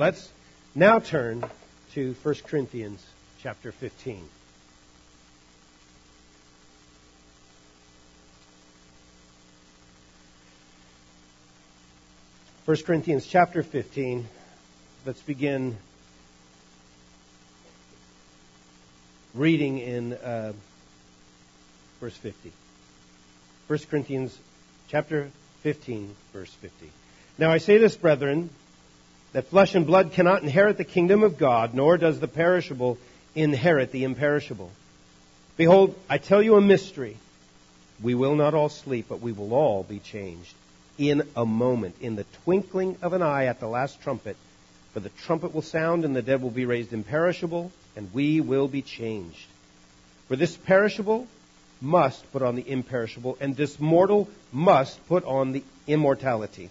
Let's now turn to 1 Corinthians chapter 15. First Corinthians chapter 15. Let's begin reading in uh, verse 50. 1 Corinthians chapter 15, verse 50. Now I say this, brethren, that flesh and blood cannot inherit the kingdom of God, nor does the perishable inherit the imperishable. Behold, I tell you a mystery. We will not all sleep, but we will all be changed in a moment, in the twinkling of an eye at the last trumpet. For the trumpet will sound, and the dead will be raised imperishable, and we will be changed. For this perishable must put on the imperishable, and this mortal must put on the immortality.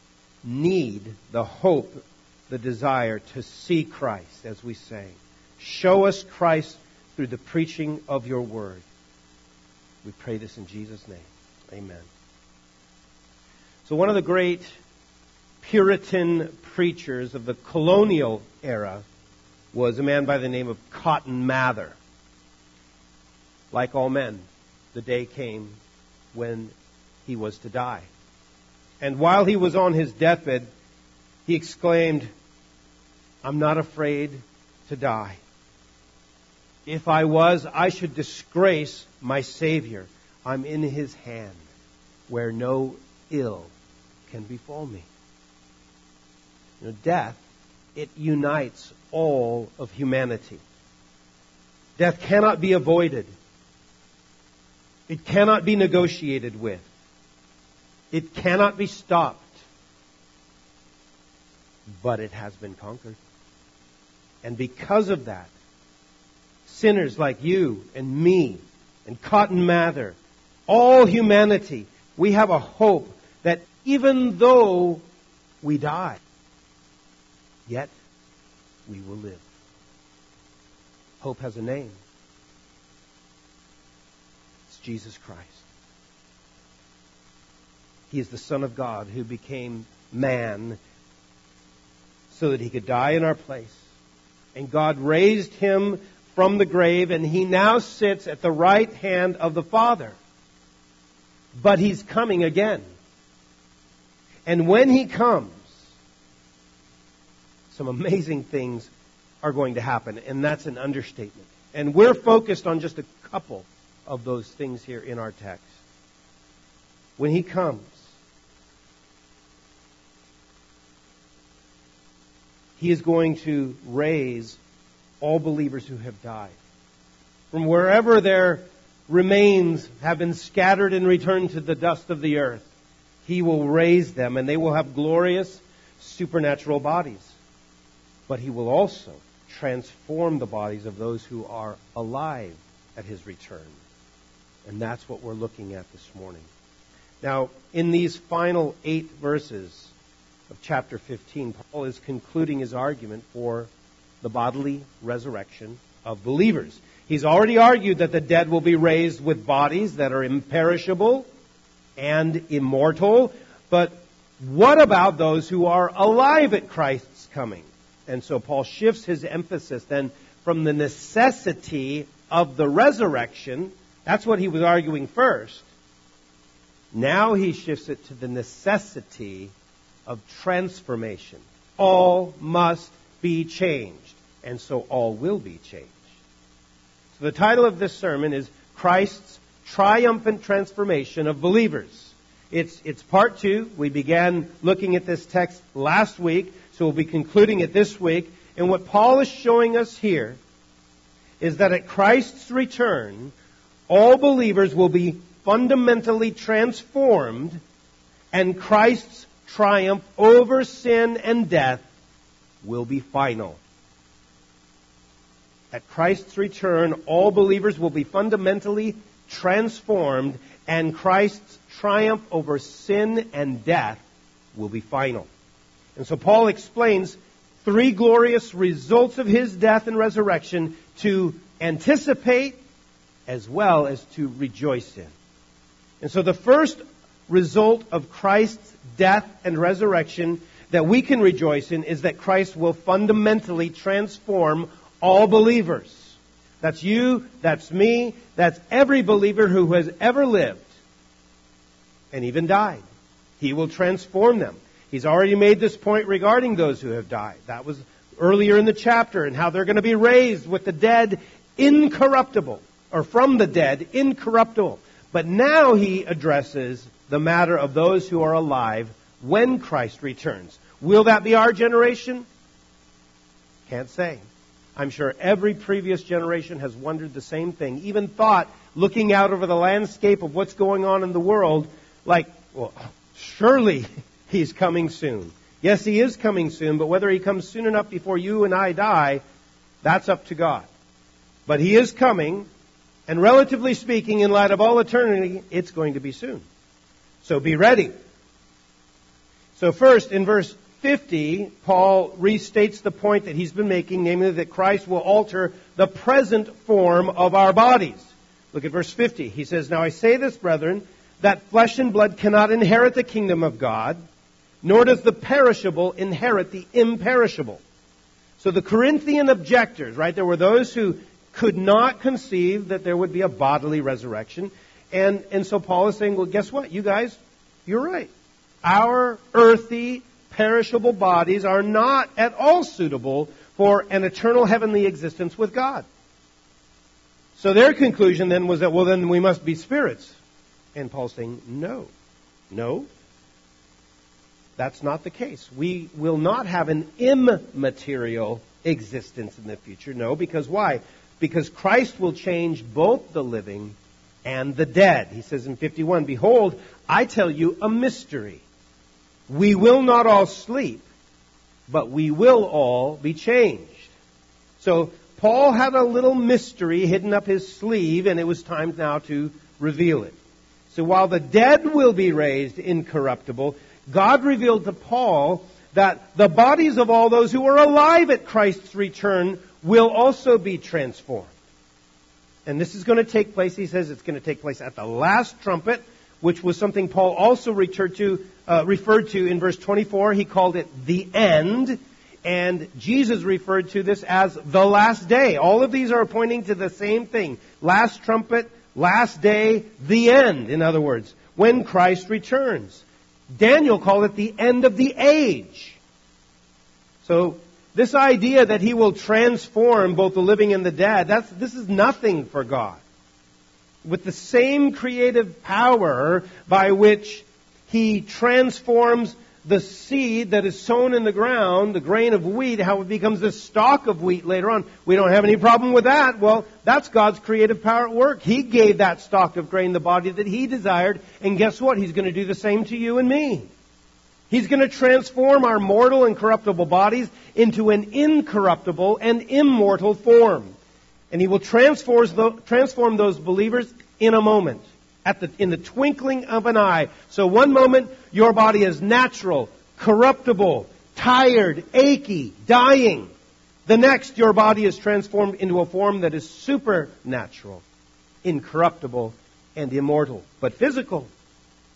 need, the hope, the desire to see Christ, as we say. Show us Christ through the preaching of your word. We pray this in Jesus' name. Amen. So, one of the great Puritan preachers of the colonial era was a man by the name of Cotton Mather. Like all men, the day came when he was to die. And while he was on his deathbed, he exclaimed, I'm not afraid to die. If I was, I should disgrace my Savior. I'm in his hand where no ill can befall me. You know, death, it unites all of humanity. Death cannot be avoided. It cannot be negotiated with. It cannot be stopped. But it has been conquered. And because of that, sinners like you and me and Cotton Mather, all humanity, we have a hope that even though we die, yet we will live. Hope has a name. It's Jesus Christ. He is the Son of God who became man so that he could die in our place. And God raised him from the grave, and he now sits at the right hand of the Father. But he's coming again. And when he comes, some amazing things are going to happen, and that's an understatement. And we're focused on just a couple of those things here in our text. When he comes, he is going to raise all believers who have died. From wherever their remains have been scattered and returned to the dust of the earth, he will raise them and they will have glorious supernatural bodies. But he will also transform the bodies of those who are alive at his return. And that's what we're looking at this morning. Now, in these final eight verses of chapter 15, Paul is concluding his argument for the bodily resurrection of believers. He's already argued that the dead will be raised with bodies that are imperishable and immortal. But what about those who are alive at Christ's coming? And so Paul shifts his emphasis then from the necessity of the resurrection. That's what he was arguing first. Now he shifts it to the necessity of transformation. All must be changed. And so all will be changed. So the title of this sermon is Christ's triumphant transformation of believers. It's, it's part two. We began looking at this text last week, so we'll be concluding it this week. And what Paul is showing us here is that at Christ's return, all believers will be fundamentally transformed, and Christ's triumph over sin and death will be final. At Christ's return, all believers will be fundamentally transformed, and Christ's triumph over sin and death will be final. And so Paul explains three glorious results of his death and resurrection to anticipate as well as to rejoice in. And so the first result of Christ's death and resurrection that we can rejoice in is that Christ will fundamentally transform all believers. That's you, that's me, that's every believer who has ever lived and even died. He will transform them. He's already made this point regarding those who have died. That was earlier in the chapter and how they're going to be raised with the dead incorruptible, or from the dead incorruptible. But now he addresses the matter of those who are alive when Christ returns. Will that be our generation? Can't say. I'm sure every previous generation has wondered the same thing, even thought, looking out over the landscape of what's going on in the world, like, well, surely he's coming soon. Yes, he is coming soon, but whether he comes soon enough before you and I die, that's up to God. But he is coming, and relatively speaking, in light of all eternity, it's going to be soon. So be ready. So first, in verse 50, Paul restates the point that he's been making, namely that Christ will alter the present form of our bodies. Look at verse 50. He says, Now I say this, brethren, that flesh and blood cannot inherit the kingdom of God, nor does the perishable inherit the imperishable. So the Corinthian objectors, right, there were those who could not conceive that there would be a bodily resurrection. And, and so Paul is saying, well, guess what? You guys, you're right. Our earthy, perishable bodies are not at all suitable for an eternal heavenly existence with God. So their conclusion then was that, well, then we must be spirits. And Paul's saying, no. No. That's not the case. We will not have an immaterial existence in the future. No, because why? Because Christ will change both the living and the dead. He says in 51, Behold, I tell you a mystery. We will not all sleep, but we will all be changed. So Paul had a little mystery hidden up his sleeve, and it was time now to reveal it. So while the dead will be raised incorruptible, God revealed to Paul that the bodies of all those who are alive at Christ's return will also be transformed. And this is going to take place, he says it's going to take place at the last trumpet, which was something Paul also referred to, uh, referred to in verse 24. He called it the end. And Jesus referred to this as the last day. All of these are pointing to the same thing. Last trumpet, last day, the end, in other words, when Christ returns. Daniel called it the end of the age. So, this idea that he will transform both the living and the dead, that's, this is nothing for God with the same creative power by which he transforms the seed that is sown in the ground, the grain of wheat, how it becomes the stalk of wheat later on. We don't have any problem with that. Well, that's God's creative power at work. He gave that stalk of grain the body that He desired, and guess what? He's going to do the same to you and me. He's going to transform our mortal and corruptible bodies into an incorruptible and immortal form. And he will transform those believers in a moment, at the, in the twinkling of an eye. So one moment, your body is natural, corruptible, tired, achy, dying. The next, your body is transformed into a form that is supernatural, incorruptible, and immortal. But physical,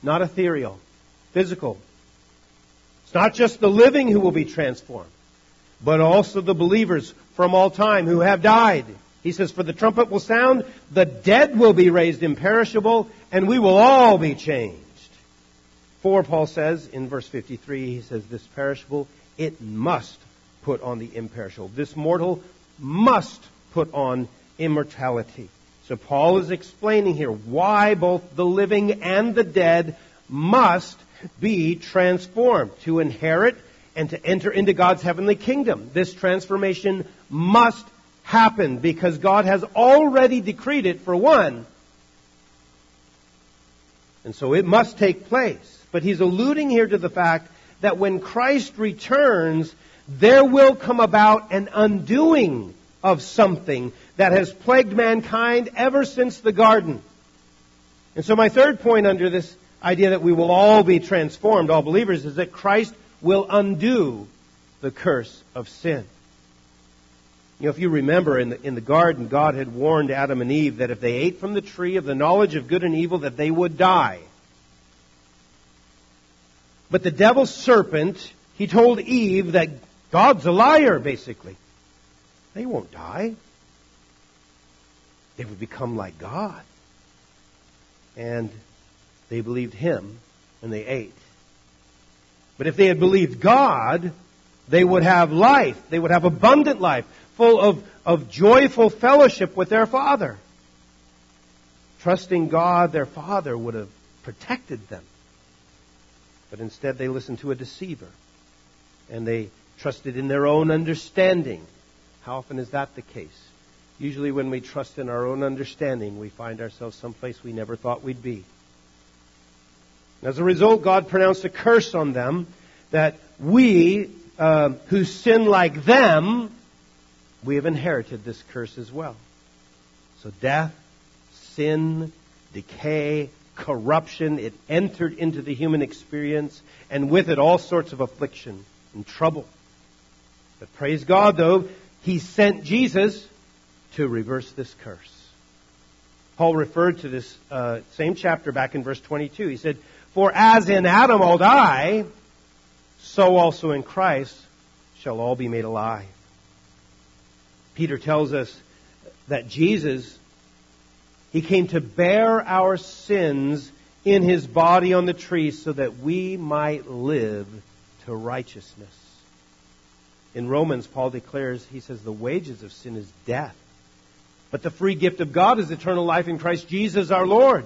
not ethereal. Physical. Not just the living who will be transformed, but also the believers from all time who have died he says, For the trumpet will sound, the dead will be raised imperishable, and we will all be changed. For, Paul says in verse 53, he says, This perishable, it must put on the imperishable. This mortal must put on immortality. So Paul is explaining here why both the living and the dead must be transformed to inherit and to enter into God's heavenly kingdom. This transformation must happen because God has already decreed it for one. And so it must take place. But he's alluding here to the fact that when Christ returns, there will come about an undoing of something that has plagued mankind ever since the garden. And so my third point under this idea that we will all be transformed, all believers, is that Christ will undo the curse of sin. You know, if you remember in the, in the garden, God had warned Adam and Eve that if they ate from the tree of the knowledge of good and evil, that they would die. But the devil's serpent, he told Eve that God's a liar, basically. They won't die. They would become like God. And they believed him and they ate. But if they had believed God, they would have life. They would have abundant life, full of, of joyful fellowship with their Father. Trusting God, their Father would have protected them. But instead, they listened to a deceiver. And they trusted in their own understanding. How often is that the case? Usually, when we trust in our own understanding, we find ourselves someplace we never thought we'd be. As a result, God pronounced a curse on them that we, uh, who sin like them, we have inherited this curse as well. So death, sin, decay, corruption, it entered into the human experience, and with it all sorts of affliction and trouble. But praise God, though, He sent Jesus to reverse this curse. Paul referred to this uh, same chapter back in verse 22. He said, For as in Adam all die, so also in Christ shall all be made alive. Peter tells us that Jesus, he came to bear our sins in his body on the tree so that we might live to righteousness. In Romans, Paul declares, he says, the wages of sin is death. But the free gift of God is eternal life in Christ Jesus our Lord.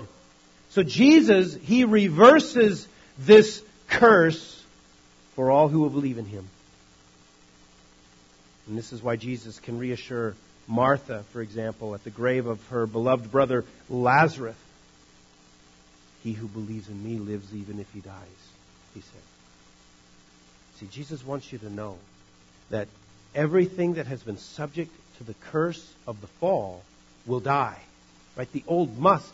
So Jesus, he reverses this curse for all who will believe in him. And this is why Jesus can reassure Martha, for example, at the grave of her beloved brother Lazarus. He who believes in me lives even if he dies, he said. See, Jesus wants you to know that everything that has been subject to the curse of the fall will die. Right? The old must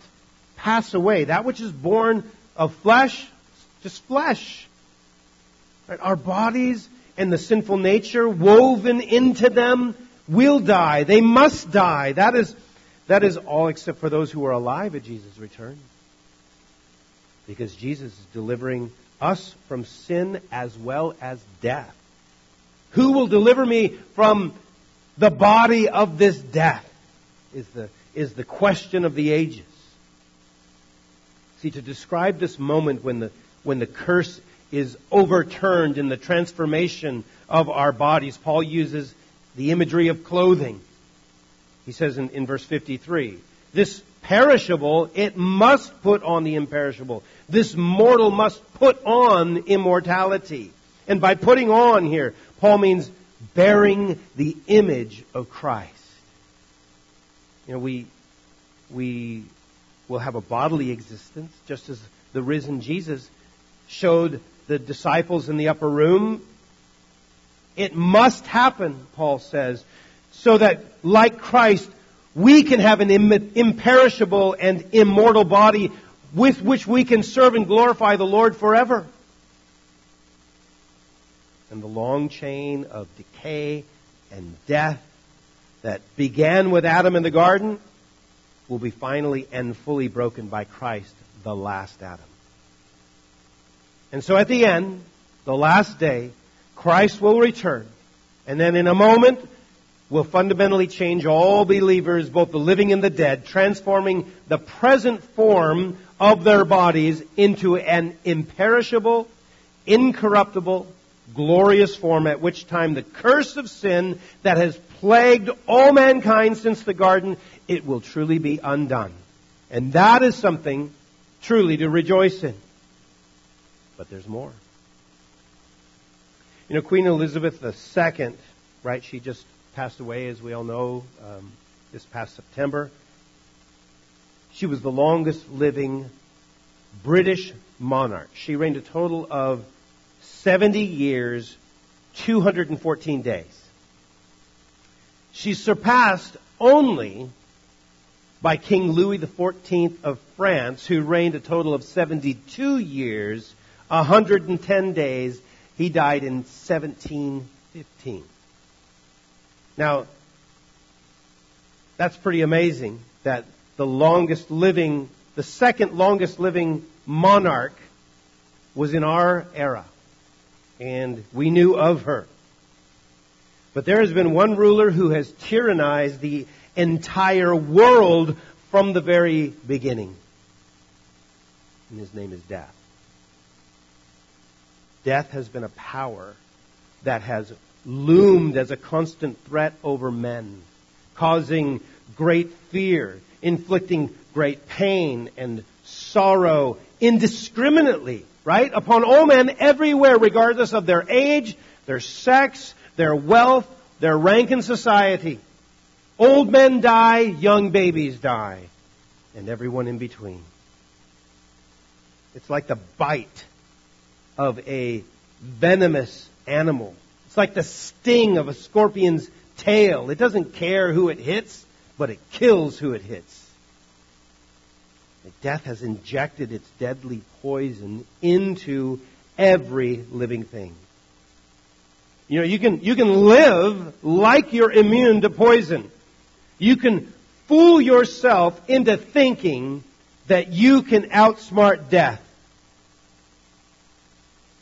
pass away. That which is born of flesh, just flesh. Right? Our bodies and the sinful nature woven into them will die. They must die. That is, that is all except for those who are alive at Jesus' return. Because Jesus is delivering us from sin as well as death. Who will deliver me from the body of this death? Is the, is the question of the ages. See, to describe this moment when the, when the curse is overturned in the transformation of our bodies. Paul uses the imagery of clothing. He says in, in verse 53, this perishable, it must put on the imperishable. This mortal must put on immortality. And by putting on here, Paul means bearing the image of Christ. You know, we, we will have a bodily existence, just as the risen Jesus showed the disciples in the upper room. It must happen, Paul says, so that, like Christ, we can have an imperishable and immortal body with which we can serve and glorify the Lord forever. And the long chain of decay and death that began with Adam in the garden will be finally and fully broken by Christ, the last Adam. And so at the end, the last day, Christ will return. And then in a moment, will fundamentally change all believers, both the living and the dead, transforming the present form of their bodies into an imperishable, incorruptible, glorious form, at which time the curse of sin that has plagued all mankind since the garden, it will truly be undone. And that is something truly to rejoice in. But there's more. You know, Queen Elizabeth II, right, she just passed away, as we all know, um, this past September. She was the longest living British monarch. She reigned a total of 70 years, 214 days. She's surpassed only by King Louis XIV of France, who reigned a total of 72 years, 110 days. He died in 1715. Now, that's pretty amazing that the longest living, the second longest living monarch was in our era. And we knew of her. But there has been one ruler who has tyrannized the entire world from the very beginning. And his name is death. Death has been a power that has loomed as a constant threat over men, causing great fear, inflicting great pain and sorrow indiscriminately, right? Upon all men everywhere, regardless of their age, their sex, their wealth, their rank in society. Old men die, young babies die, and everyone in between. It's like the bite of a venomous animal. It's like the sting of a scorpion's tail. It doesn't care who it hits, but it kills who it hits. Death has injected its deadly poison into every living thing. You know, you can, you can live like you're immune to poison. You can fool yourself into thinking that you can outsmart death.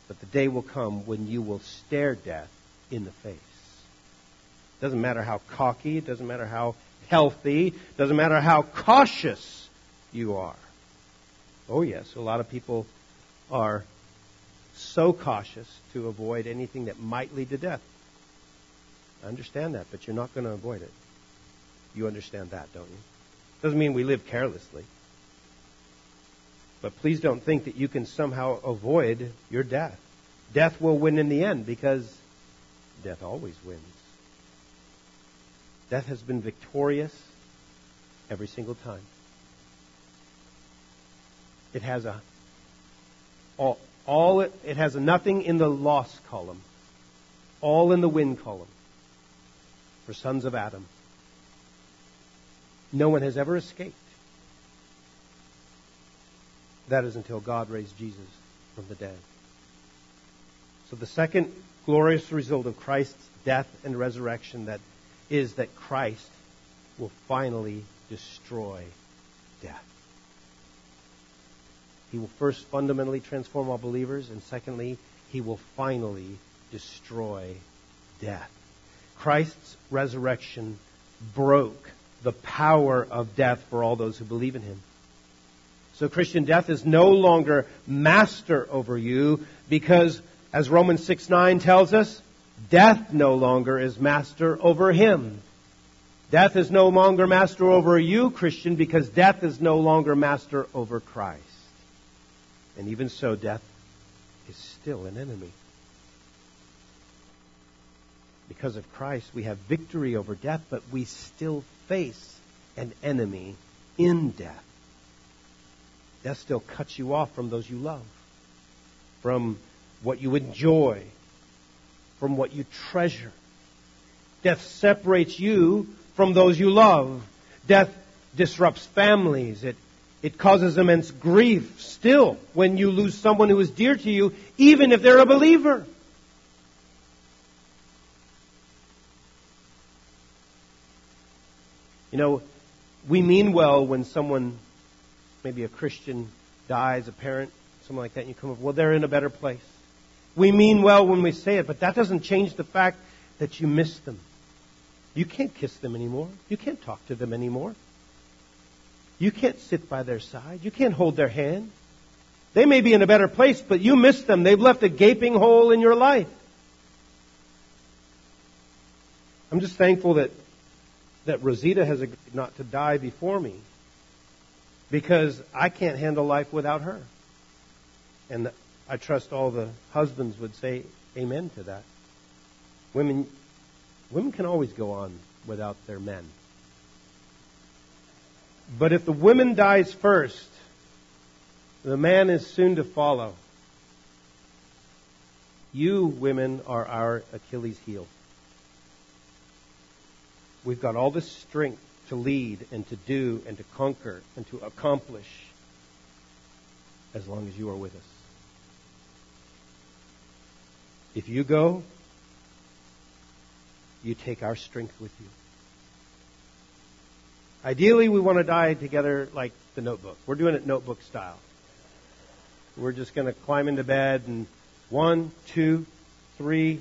But the day will come when you will stare death in the face. It Doesn't matter how cocky, it doesn't matter how healthy, it doesn't matter how cautious you are. Oh, yes, a lot of people are so cautious to avoid anything that might lead to death. I understand that, but you're not going to avoid it. You understand that, don't you? Doesn't mean we live carelessly. But please don't think that you can somehow avoid your death. Death will win in the end because death always wins. Death has been victorious every single time. It has a all, all it, it has nothing in the loss column, all in the win column for sons of Adam. No one has ever escaped. That is until God raised Jesus from the dead. So the second glorious result of Christ's death and resurrection that is that Christ will finally destroy death. He will first fundamentally transform all believers, and secondly, he will finally destroy death. Christ's resurrection broke the power of death for all those who believe in him. So Christian death is no longer master over you because, as Romans 6 9 tells us, death no longer is master over him. Death is no longer master over you, Christian, because death is no longer master over Christ. And even so, death is still an enemy. Because of Christ, we have victory over death, but we still face an enemy in death. Death still cuts you off from those you love, from what you enjoy, from what you treasure. Death separates you from those you love. Death disrupts families. It it causes immense grief still when you lose someone who is dear to you, even if they're a believer. You know, we mean well when someone, maybe a Christian, dies, a parent, something like that, and you come up, well, they're in a better place. We mean well when we say it, but that doesn't change the fact that you miss them. You can't kiss them anymore. You can't talk to them anymore. You can't sit by their side. You can't hold their hand. They may be in a better place, but you miss them. They've left a gaping hole in your life. I'm just thankful that, that Rosita has agreed not to die before me because I can't handle life without her. And I trust all the husbands would say amen to that. Women, women can always go on without their men. But if the woman dies first, the man is soon to follow. You women are our Achilles heel. We've got all the strength to lead and to do and to conquer and to accomplish as long as you are with us. If you go, you take our strength with you. Ideally, we want to die together like the notebook. We're doing it notebook style. We're just going to climb into bed and one, two, three,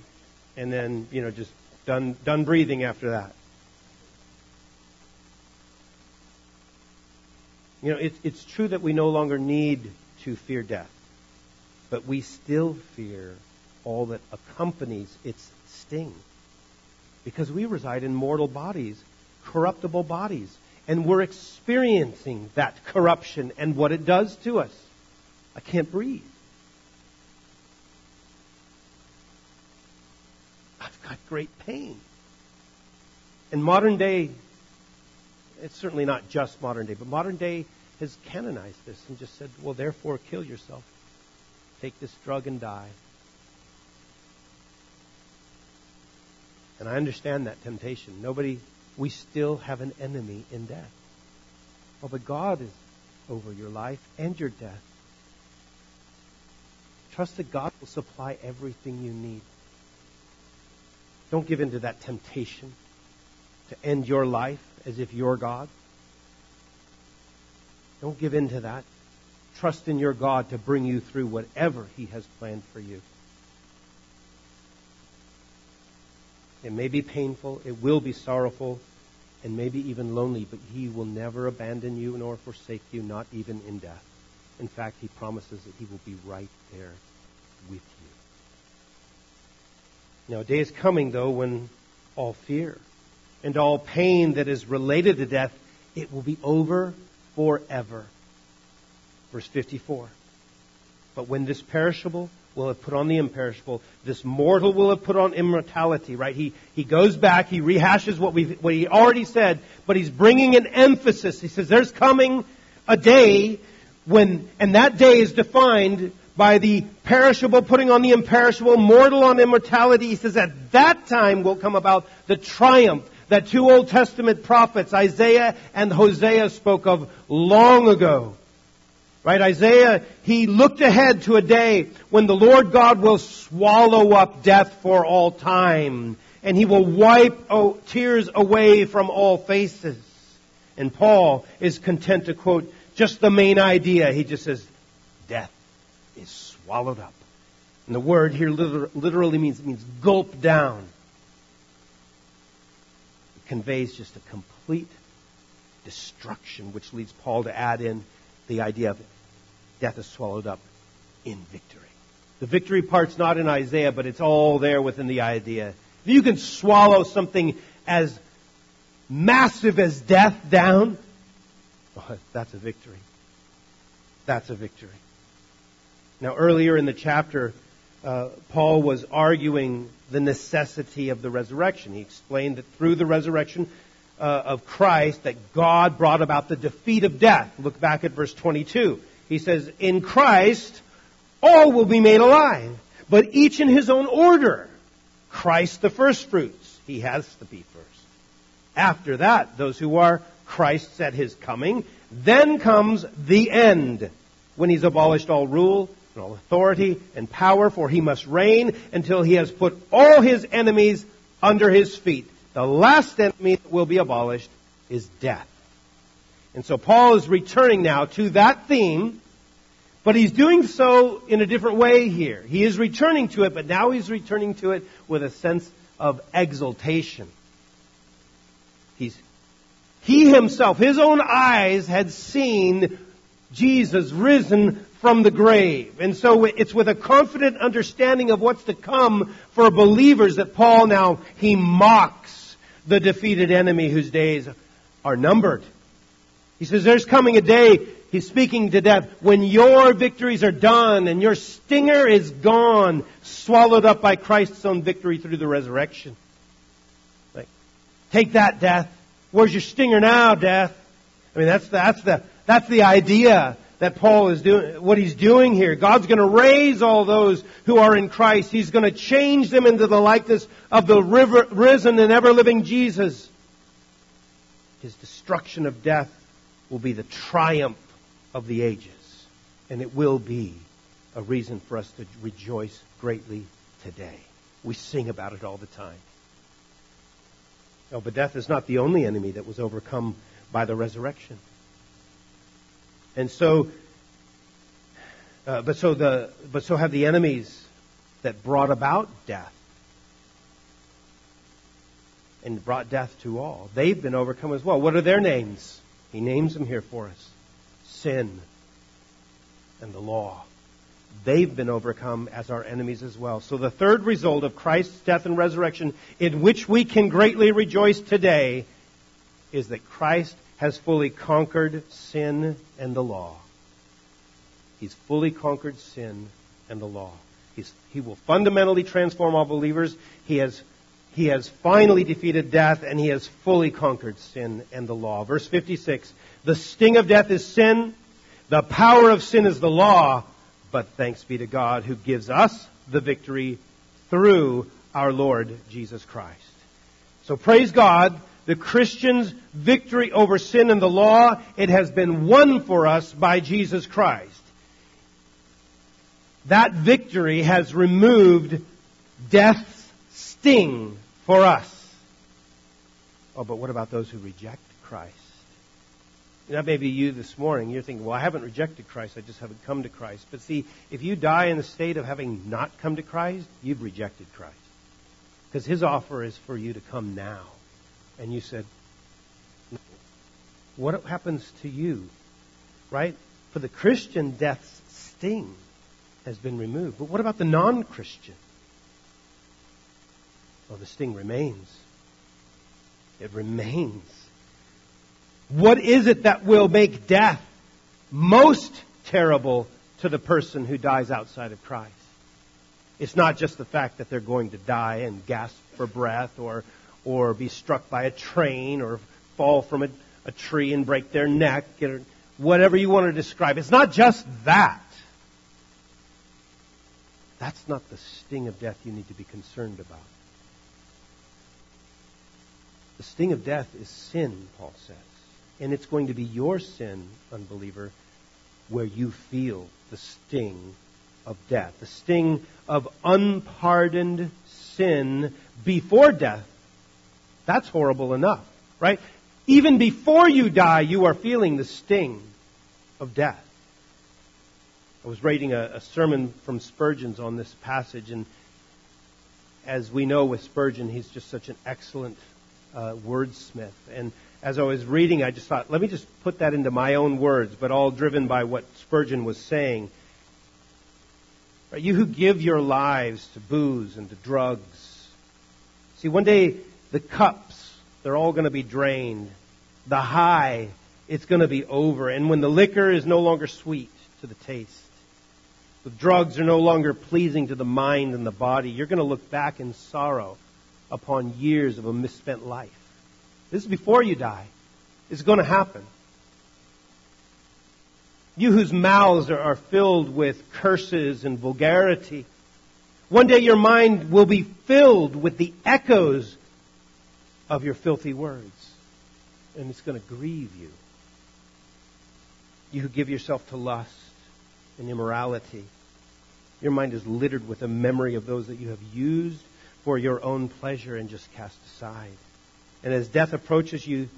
and then, you know, just done, done breathing after that. You know, it, it's true that we no longer need to fear death, but we still fear all that accompanies its sting. Because we reside in mortal bodies, corruptible bodies, and we're experiencing that corruption and what it does to us. I can't breathe. I've got great pain. And modern day, it's certainly not just modern day, but modern day has canonized this and just said, well, therefore, kill yourself. Take this drug and die. And I understand that temptation. Nobody, we still have an enemy in death. Well, but God is over your life and your death. Trust that God will supply everything you need. Don't give in to that temptation to end your life as if you're God. Don't give in to that. Trust in your God to bring you through whatever He has planned for you. It may be painful, it will be sorrowful, and maybe even lonely, but He will never abandon you nor forsake you, not even in death. In fact, He promises that He will be right there with you. Now, a day is coming, though, when all fear and all pain that is related to death, it will be over forever. Verse 54. But when this perishable will have put on the imperishable. This mortal will have put on immortality, right? He, he goes back, he rehashes what, we what he already said, but he's bringing an emphasis. He says, there's coming a day when, and that day is defined by the perishable putting on the imperishable, mortal on immortality. He says, at that time will come about the triumph that two Old Testament prophets, Isaiah and Hosea, spoke of long ago. Right? Isaiah, he looked ahead to a day when the Lord God will swallow up death for all time. And he will wipe tears away from all faces. And Paul is content to quote just the main idea. He just says, death is swallowed up. And the word here literally means, means gulp down. It conveys just a complete destruction, which leads Paul to add in the idea of death is swallowed up in victory. The victory part's not in Isaiah, but it's all there within the idea. If you can swallow something as massive as death down, oh, that's a victory. That's a victory. Now, earlier in the chapter, uh, Paul was arguing the necessity of the resurrection. He explained that through the resurrection uh, of Christ, that God brought about the defeat of death. Look back at verse 22. He says, in Christ, all will be made alive, but each in his own order. Christ the firstfruits. He has to be first. After that, those who are Christ's at his coming. Then comes the end, when he's abolished all rule and all authority and power, for he must reign until he has put all his enemies under his feet. The last enemy that will be abolished is death. And so Paul is returning now to that theme, but he's doing so in a different way here. He is returning to it, but now he's returning to it with a sense of exultation. He's, he himself, his own eyes had seen Jesus risen from the grave. And so it's with a confident understanding of what's to come for believers that Paul now, he mocks the defeated enemy whose days are numbered. He says, there's coming a day, he's speaking to death, when your victories are done and your stinger is gone, swallowed up by Christ's own victory through the resurrection. Like, take that, death. Where's your stinger now, death? I mean, that's the, that's the, that's the idea that Paul is doing, what he's doing here. God's going to raise all those who are in Christ. He's going to change them into the likeness of the river, risen and ever living Jesus. His destruction of death will be the triumph of the ages. And it will be a reason for us to rejoice greatly today. We sing about it all the time. No, but death is not the only enemy that was overcome by the resurrection. And so, uh, but so the, but so have the enemies that brought about death and brought death to all. They've been overcome as well. What are their names? He names them here for us. Sin and the law. They've been overcome as our enemies as well. So the third result of Christ's death and resurrection, in which we can greatly rejoice today, is that Christ has fully conquered sin and the law. He's fully conquered sin and the law. He's, he will fundamentally transform all believers. He has, he has finally defeated death and he has fully conquered sin and the law. Verse 56, the sting of death is sin. The power of sin is the law. But thanks be to God who gives us the victory through our Lord Jesus Christ. So praise God the Christian's victory over sin and the law, it has been won for us by Jesus Christ. That victory has removed death's sting for us. Oh, but what about those who reject Christ? That may be you this morning. You're thinking, well, I haven't rejected Christ. I just haven't come to Christ. But see, if you die in the state of having not come to Christ, you've rejected Christ. Because his offer is for you to come now and you said, what happens to you? Right? For the Christian, death's sting has been removed. But what about the non Christian? Well, the sting remains. It remains. What is it that will make death most terrible to the person who dies outside of Christ? It's not just the fact that they're going to die and gasp for breath or, or be struck by a train or fall from a, a tree and break their neck or whatever you want to describe. It's not just that. That's not the sting of death you need to be concerned about. The sting of death is sin, Paul says. And it's going to be your sin, unbeliever, where you feel the sting of death. The sting of unpardoned sin before death that's horrible enough, right? Even before you die, you are feeling the sting of death. I was reading a, a sermon from Spurgeon's on this passage, and as we know with Spurgeon, he's just such an excellent uh, wordsmith. And as I was reading, I just thought, let me just put that into my own words, but all driven by what Spurgeon was saying. You who give your lives to booze and to drugs. See, one day the cups, they're all going to be drained. The high, it's going to be over. And when the liquor is no longer sweet to the taste, the drugs are no longer pleasing to the mind and the body, you're going to look back in sorrow upon years of a misspent life. This is before you die. It's going to happen. You whose mouths are, filled with curses and vulgarity, one day your mind will be filled with the echoes of your filthy words. And it's going to grieve you. You who give yourself to lust and immorality. Your mind is littered with a memory of those that you have used for your own pleasure and just cast aside. And as death approaches you,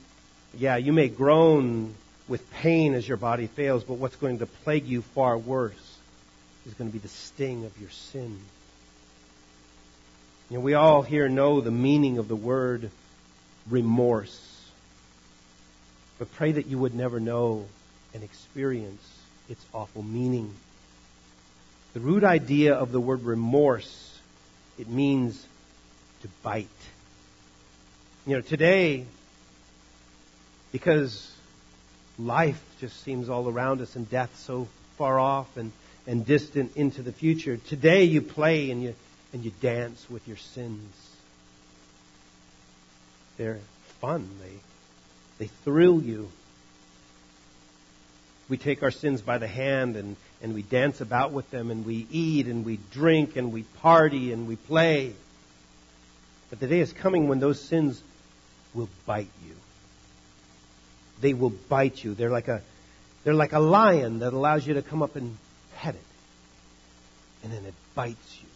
yeah, you may groan with pain as your body fails, but what's going to plague you far worse is going to be the sting of your sin. You know, we all here know the meaning of the word remorse. But pray that you would never know and experience its awful meaning. The root idea of the word remorse, it means to bite. You know, today, because life just seems all around us and death so far off and, and distant into the future, today you play and you, and you dance with your sins. They're fun. They, they thrill you. We take our sins by the hand and, and we dance about with them and we eat and we drink and we party and we play. But the day is coming when those sins will bite you. They will bite you. They're like a, they're like a lion that allows you to come up and pet it. And then it bites you.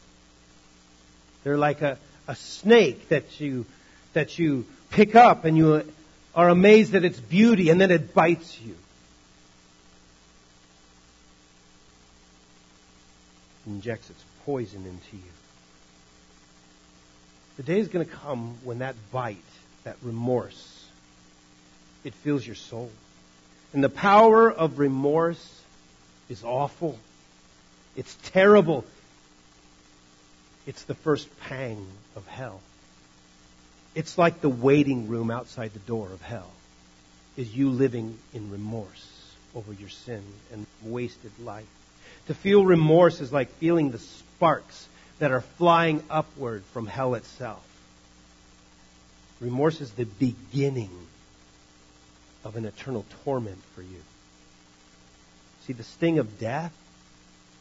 They're like a, a snake that you, that you pick up and you are amazed at its beauty and then it bites you. Injects its poison into you. The day is going to come when that bite, that remorse, it fills your soul. And the power of remorse is awful. It's terrible. It's the first pang of hell. It's like the waiting room outside the door of hell. Is you living in remorse over your sin and wasted life. To feel remorse is like feeling the sparks that are flying upward from hell itself. Remorse is the beginning of an eternal torment for you. See, the sting of death,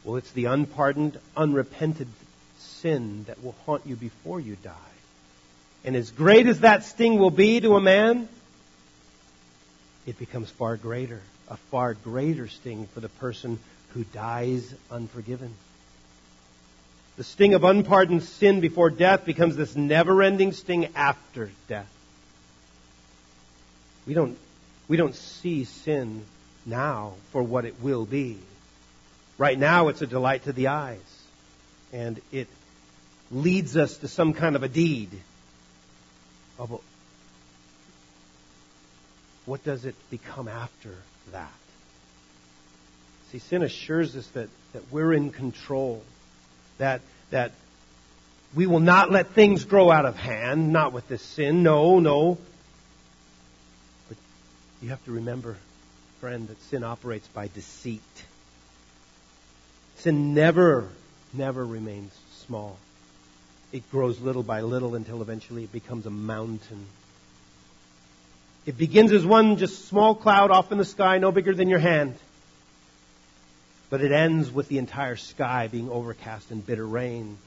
well, it's the unpardoned, unrepented sin that will haunt you before you die. And as great as that sting will be to a man, it becomes far greater, a far greater sting for the person who dies unforgiven. The sting of unpardoned sin before death becomes this never ending sting after death. We don't, we don't see sin now for what it will be. Right now, it's a delight to the eyes, and it leads us to some kind of a deed. Oh, what does it become after that? See, sin assures us that, that we're in control, that, that we will not let things grow out of hand, not with this sin, no, no. But you have to remember, friend, that sin operates by deceit. Sin never, never remains small it grows little by little until eventually it becomes a mountain. It begins as one just small cloud off in the sky, no bigger than your hand. But it ends with the entire sky being overcast and bitter rain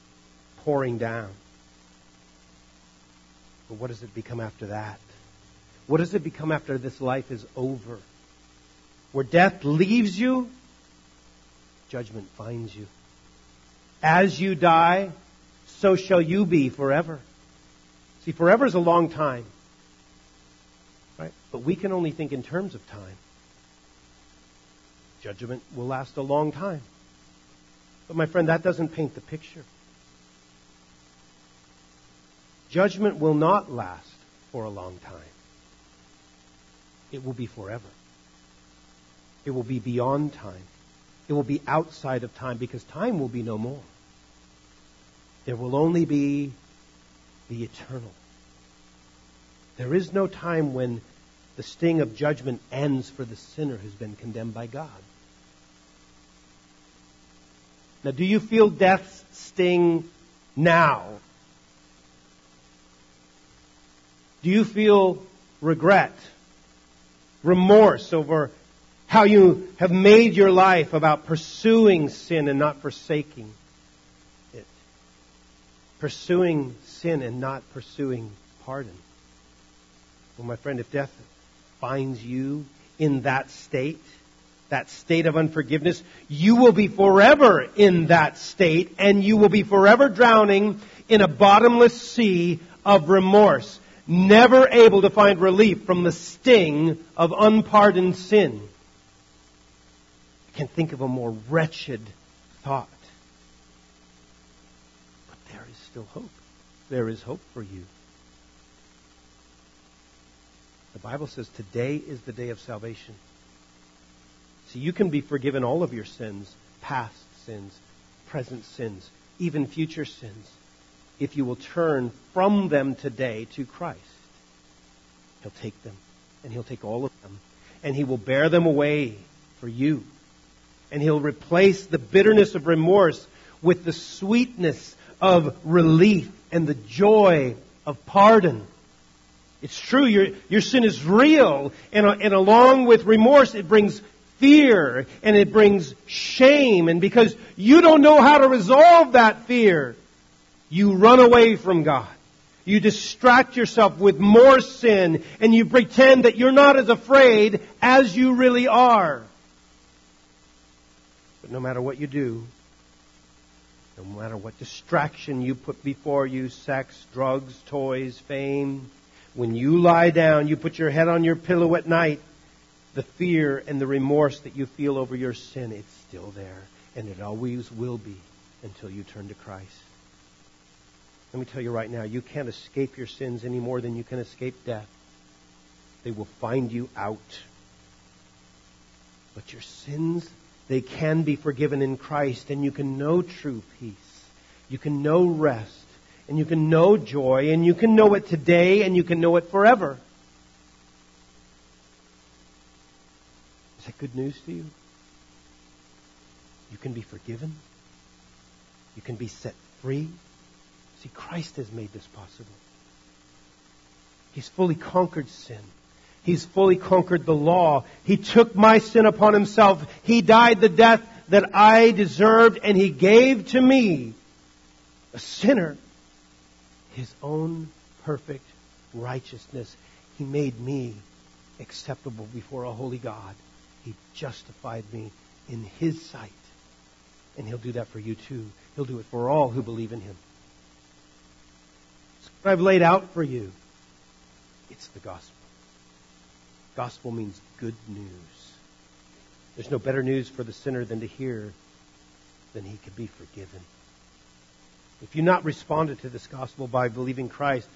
pouring down. But what does it become after that? What does it become after this life is over? Where death leaves you, judgment finds you. As you die, so shall you be forever. See, forever is a long time. Right? But we can only think in terms of time. Judgment will last a long time. But my friend, that doesn't paint the picture. Judgment will not last for a long time. It will be forever. It will be beyond time. It will be outside of time because time will be no more. There will only be the eternal. There is no time when the sting of judgment ends for the sinner who's been condemned by God. Now, do you feel death's sting now? Do you feel regret, remorse over how you have made your life about pursuing sin and not forsaking? It? Pursuing sin and not pursuing pardon. Well, my friend, if death finds you in that state, that state of unforgiveness, you will be forever in that state and you will be forever drowning in a bottomless sea of remorse, never able to find relief from the sting of unpardoned sin. I can't think of a more wretched thought But there is still hope. There is hope for you. The Bible says today is the day of salvation. You can be forgiven all of your sins, past sins, present sins, even future sins, if you will turn from them today to Christ. He'll take them, and He'll take all of them, and He will bear them away for you. And He'll replace the bitterness of remorse with the sweetness of relief and the joy of pardon. It's true, your, your sin is real, and, and along with remorse, it brings fear and it brings shame. And because you don't know how to resolve that fear, you run away from God. You distract yourself with more sin and you pretend that you're not as afraid as you really are. But no matter what you do, no matter what distraction you put before you, sex, drugs, toys, fame, when you lie down, you put your head on your pillow at night, the fear and the remorse that you feel over your sin, it's still there. And it always will be until you turn to Christ. Let me tell you right now, you can't escape your sins any more than you can escape death. They will find you out. But your sins, they can be forgiven in Christ, and you can know true peace. You can know rest, and you can know joy, and you can know it today, and you can know it forever. Is that good news to you? You can be forgiven. You can be set free. See, Christ has made this possible. He's fully conquered sin. He's fully conquered the law. He took my sin upon himself. He died the death that I deserved, and he gave to me, a sinner, his own perfect righteousness. He made me acceptable before a holy God. He justified me in His sight. And He'll do that for you too. He'll do it for all who believe in Him. It's what I've laid out for you. It's the gospel. Gospel means good news. There's no better news for the sinner than to hear than he could be forgiven. If you've not responded to this gospel by believing Christ,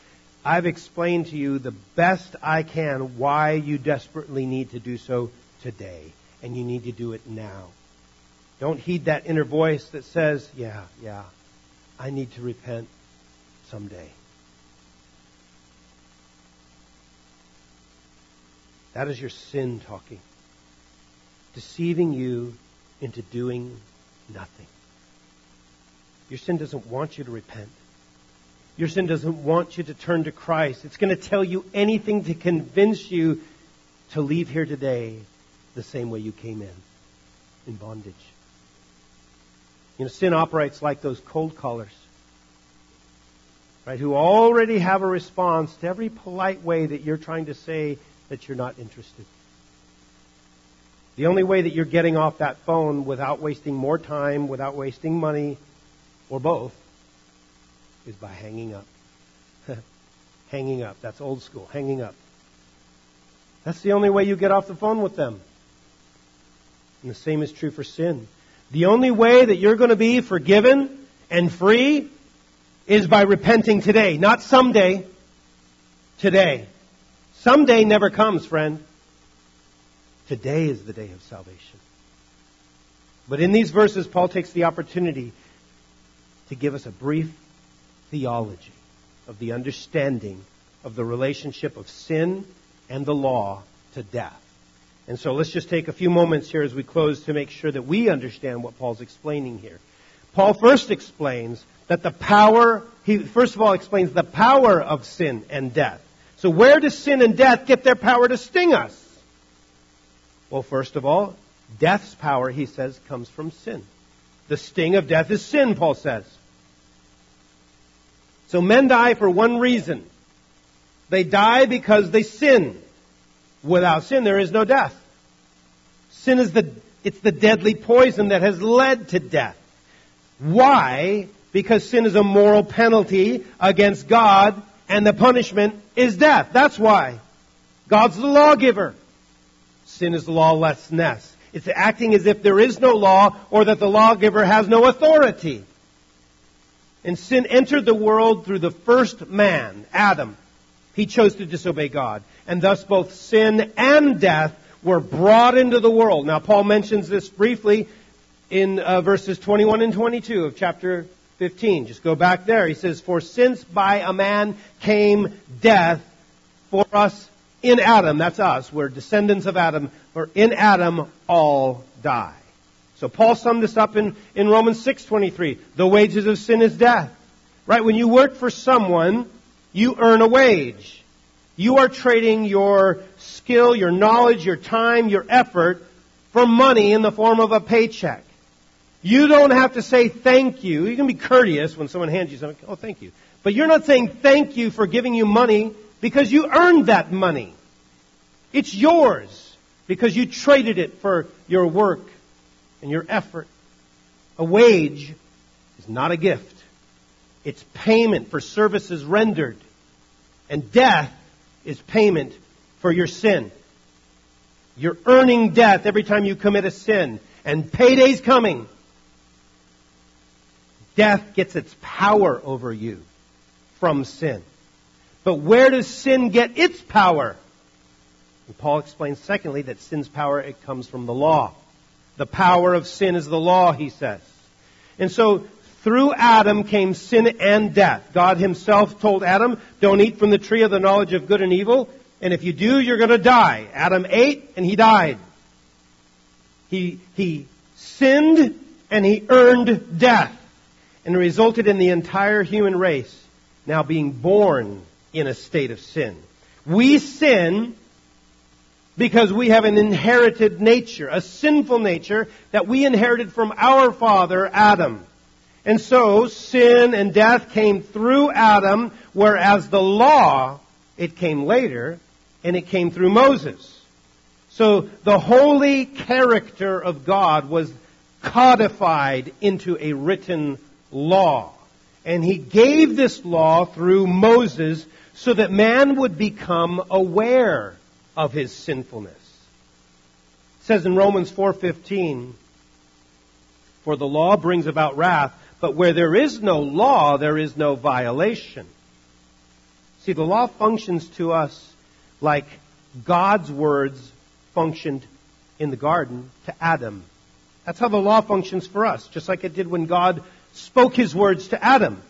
I've explained to you the best I can why you desperately need to do so today, and you need to do it now. Don't heed that inner voice that says, yeah, yeah, I need to repent someday. That is your sin talking, deceiving you into doing nothing. Your sin doesn't want you to repent. Your sin doesn't want you to turn to Christ. It's going to tell you anything to convince you to leave here today the same way you came in, in bondage. You know, sin operates like those cold callers, right, who already have a response to every polite way that you're trying to say that you're not interested. The only way that you're getting off that phone without wasting more time, without wasting money, or both, is by hanging up. hanging up. That's old school. Hanging up. That's the only way you get off the phone with them. And the same is true for sin. The only way that you're going to be forgiven and free is by repenting today, not someday. Today. Someday never comes, friend. Today is the day of salvation. But in these verses, Paul takes the opportunity to give us a brief theology of the understanding of the relationship of sin and the law to death. And so let's just take a few moments here as we close to make sure that we understand what Paul's explaining here. Paul first explains that the power, he first of all explains the power of sin and death. So where does sin and death get their power to sting us? Well, first of all, death's power, he says, comes from sin. The sting of death is sin, Paul says. So men die for one reason. They die because they sin. Without sin, there is no death. Sin is the, it's the deadly poison that has led to death. Why? Because sin is a moral penalty against God, and the punishment is death. That's why. God's the lawgiver. Sin is lawlessness. It's acting as if there is no law or that the lawgiver has no authority. And sin entered the world through the first man, Adam. He chose to disobey God. And thus both sin and death were brought into the world. Now, Paul mentions this briefly in uh, verses 21 and 22 of chapter 15. Just go back there. He says, For since by a man came death for us in Adam, that's us, we're descendants of Adam, for in Adam all die. So Paul summed this up in, in Romans 6.23. The wages of sin is death. Right? When you work for someone, you earn a wage. You are trading your skill, your knowledge, your time, your effort for money in the form of a paycheck. You don't have to say thank you. You can be courteous when someone hands you something. Oh, thank you. But you're not saying thank you for giving you money because you earned that money. It's yours because you traded it for your work and your effort. A wage is not a gift. It's payment for services rendered. And death is payment for your sin. You're earning death every time you commit a sin. And payday's coming. Death gets its power over you from sin. But where does sin get its power? And Paul explains, secondly, that sin's power, it comes from the law. The power of sin is the law, he says. And so, through Adam came sin and death. God himself told Adam, don't eat from the tree of the knowledge of good and evil, and if you do, you're gonna die. Adam ate, and he died. He, he sinned, and he earned death. And resulted in the entire human race now being born in a state of sin. We sin because we have an inherited nature, a sinful nature that we inherited from our father, Adam. And so, sin and death came through Adam, whereas the law, it came later, and it came through Moses. So, the holy character of God was codified into a written law. And he gave this law through Moses so that man would become aware of his sinfulness. It says in Romans 4:15, "For the law brings about wrath, but where there is no law, there is no violation." See, the law functions to us like God's words functioned in the garden to Adam. That's how the law functions for us, just like it did when God spoke his words to Adam.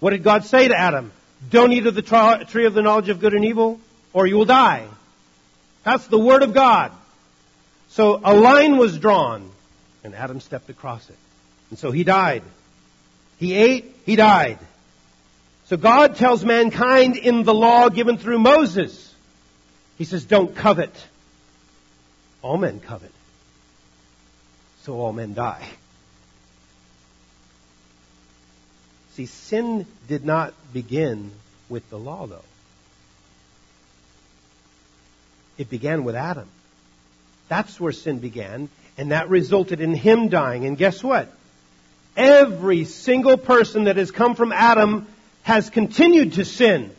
What did God say to Adam? Don't eat of the tree of the knowledge of good and evil, or you will die. That's the word of God. So a line was drawn, and Adam stepped across it. And so he died. He ate, he died. So God tells mankind in the law given through Moses, He says, don't covet. All men covet. So all men die. See, sin did not begin with the law, though. It began with Adam. That's where sin began, and that resulted in him dying. And guess what? Every single person that has come from Adam has continued to sin.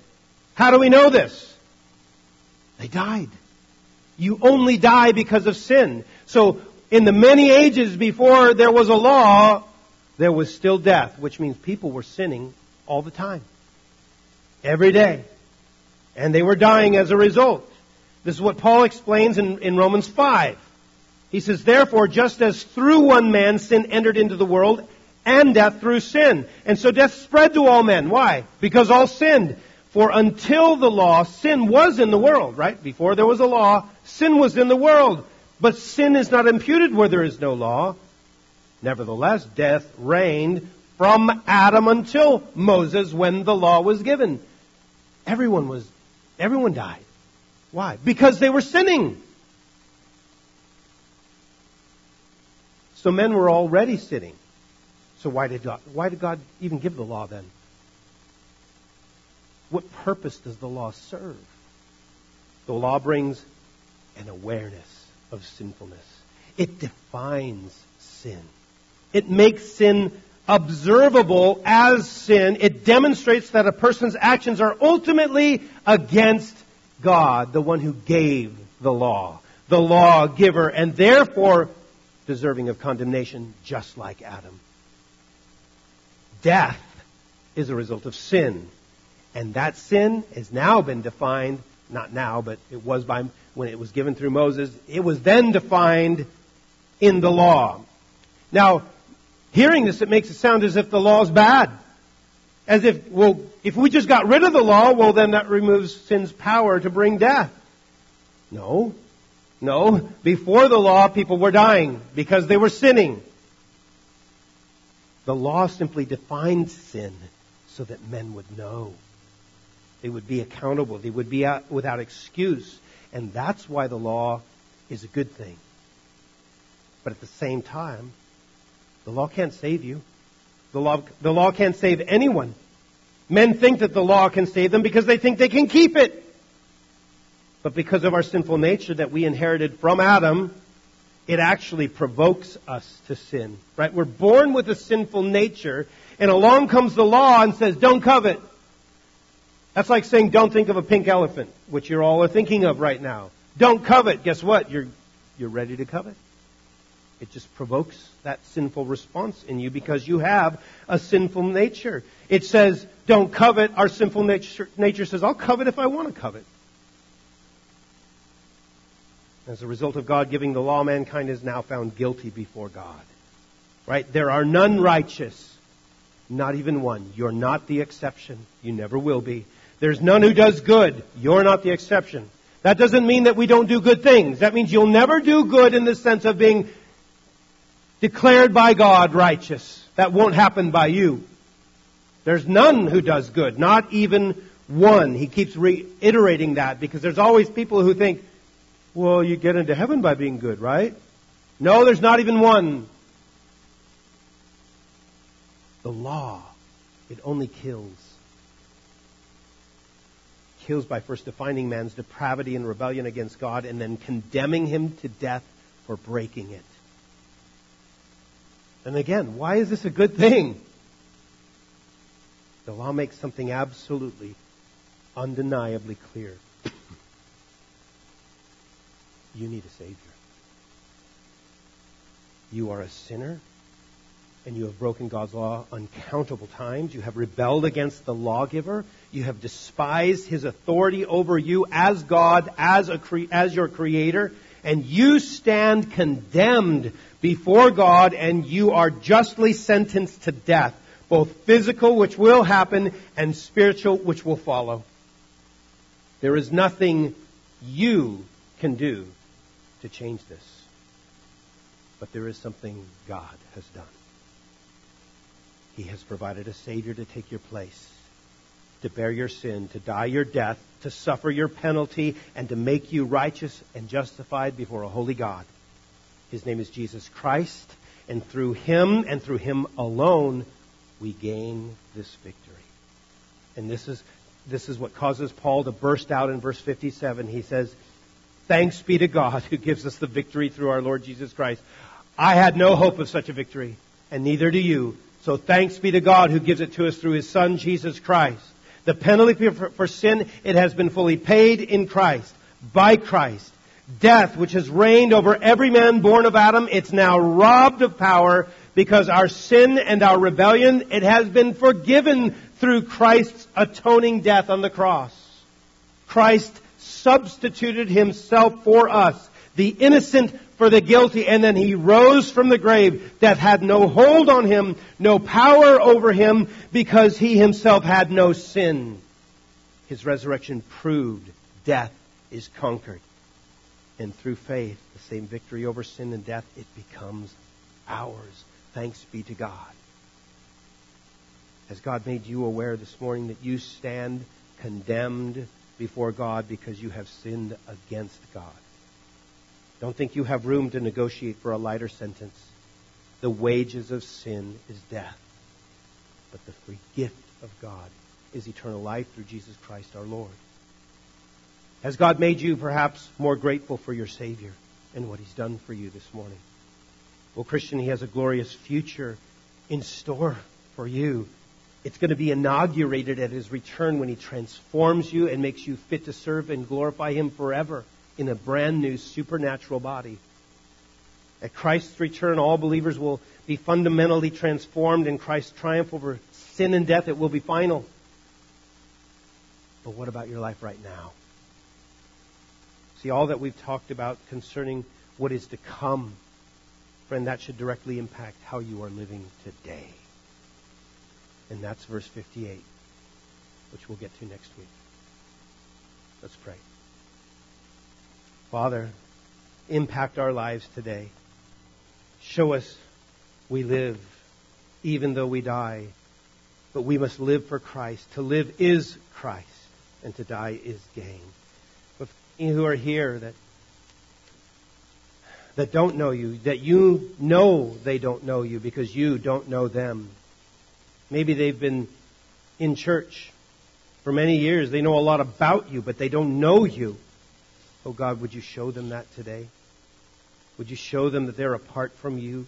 How do we know this? They died. You only die because of sin. So, in the many ages before there was a law, there was still death, which means people were sinning all the time. Every day. And they were dying as a result. This is what Paul explains in, in Romans 5. He says, Therefore, just as through one man sin entered into the world, and death through sin. And so death spread to all men. Why? Because all sinned. For until the law, sin was in the world, right? Before there was a law, sin was in the world. But sin is not imputed where there is no law. Nevertheless, death reigned from Adam until Moses when the law was given. Everyone was, everyone died. Why? Because they were sinning. So men were already sinning. So why did God, why did God even give the law then? What purpose does the law serve? The law brings an awareness of sinfulness. It defines sin. It makes sin observable as sin. It demonstrates that a person's actions are ultimately against God, the one who gave the law, the lawgiver, and therefore deserving of condemnation, just like Adam. Death is a result of sin. And that sin has now been defined, not now, but it was by when it was given through Moses. It was then defined in the law. Now, Hearing this, it makes it sound as if the law is bad. As if, well, if we just got rid of the law, well, then that removes sin's power to bring death. No. No. Before the law, people were dying because they were sinning. The law simply defined sin so that men would know. They would be accountable. They would be without excuse. And that's why the law is a good thing. But at the same time, the law can't save you. The law, the law can't save anyone. Men think that the law can save them because they think they can keep it. But because of our sinful nature that we inherited from Adam, it actually provokes us to sin. Right? We're born with a sinful nature, and along comes the law and says, don't covet. That's like saying, don't think of a pink elephant, which you're all are thinking of right now. Don't covet. Guess what? You're, you're ready to covet. It just provokes that sinful response in you because you have a sinful nature. It says, don't covet. Our sinful nature, nature says, I'll covet if I want to covet. As a result of God giving the law, mankind is now found guilty before God. Right? There are none righteous. Not even one. You're not the exception. You never will be. There's none who does good. You're not the exception. That doesn't mean that we don't do good things. That means you'll never do good in the sense of being declared by God righteous. That won't happen by you. There's none who does good. Not even one. He keeps reiterating that because there's always people who think, well, you get into heaven by being good, right? No, there's not even one. The law, it only kills. Kills by first defining man's depravity and rebellion against God and then condemning him to death for breaking it. And again, why is this a good thing? The law makes something absolutely, undeniably clear. You need a Savior. You are a sinner, and you have broken God's law uncountable times. You have rebelled against the lawgiver. You have despised his authority over you as God, as, a cre- as your creator, and you stand condemned before God, and you are justly sentenced to death, both physical, which will happen, and spiritual, which will follow. There is nothing you can do to change this. But there is something God has done. He has provided a Savior to take your place, to bear your sin, to die your death, to suffer your penalty, and to make you righteous and justified before a holy God. His name is Jesus Christ, and through Him and through Him alone, we gain this victory. And this is, this is what causes Paul to burst out in verse 57. He says, Thanks be to God who gives us the victory through our Lord Jesus Christ. I had no hope of such a victory, and neither do you. So thanks be to God who gives it to us through His Son, Jesus Christ. The penalty for, for sin, it has been fully paid in Christ, by Christ. Death, which has reigned over every man born of Adam, it's now robbed of power because our sin and our rebellion, it has been forgiven through Christ's atoning death on the cross. Christ substituted himself for us, the innocent for the guilty, and then he rose from the grave. Death had no hold on him, no power over him, because he himself had no sin. His resurrection proved death is conquered. And through faith, the same victory over sin and death, it becomes ours. Thanks be to God. Has God made you aware this morning that you stand condemned before God because you have sinned against God. Don't think you have room to negotiate for a lighter sentence. The wages of sin is death, but the free gift of God is eternal life through Jesus Christ our Lord. Has God made you perhaps more grateful for your Savior and what He's done for you this morning? Well, Christian, He has a glorious future in store for you it's going to be inaugurated at his return when he transforms you and makes you fit to serve and glorify him forever in a brand new supernatural body. At Christ's return, all believers will be fundamentally transformed in Christ's triumph over sin and death. It will be final. But what about your life right now? See, all that we've talked about concerning what is to come, friend, that should directly impact how you are living today. And that's verse 58, which we'll get to next week. Let's pray. Father, impact our lives today. Show us we live even though we die. But we must live for Christ. To live is Christ, and to die is gain. But who are here that that don't know you, that you know they don't know you because you don't know them. Maybe they've been in church for many years. They know a lot about you, but they don't know you. Oh God, would you show them that today? Would you show them that they're apart from you?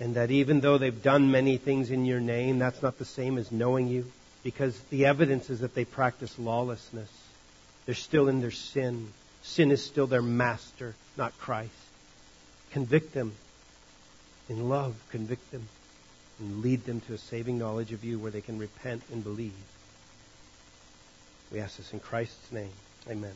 And that even though they've done many things in your name, that's not the same as knowing you? Because the evidence is that they practice lawlessness. They're still in their sin. Sin is still their master, not Christ. Convict them in love, convict them, and lead them to a saving knowledge of you where they can repent and believe. We ask this in Christ's name. Amen.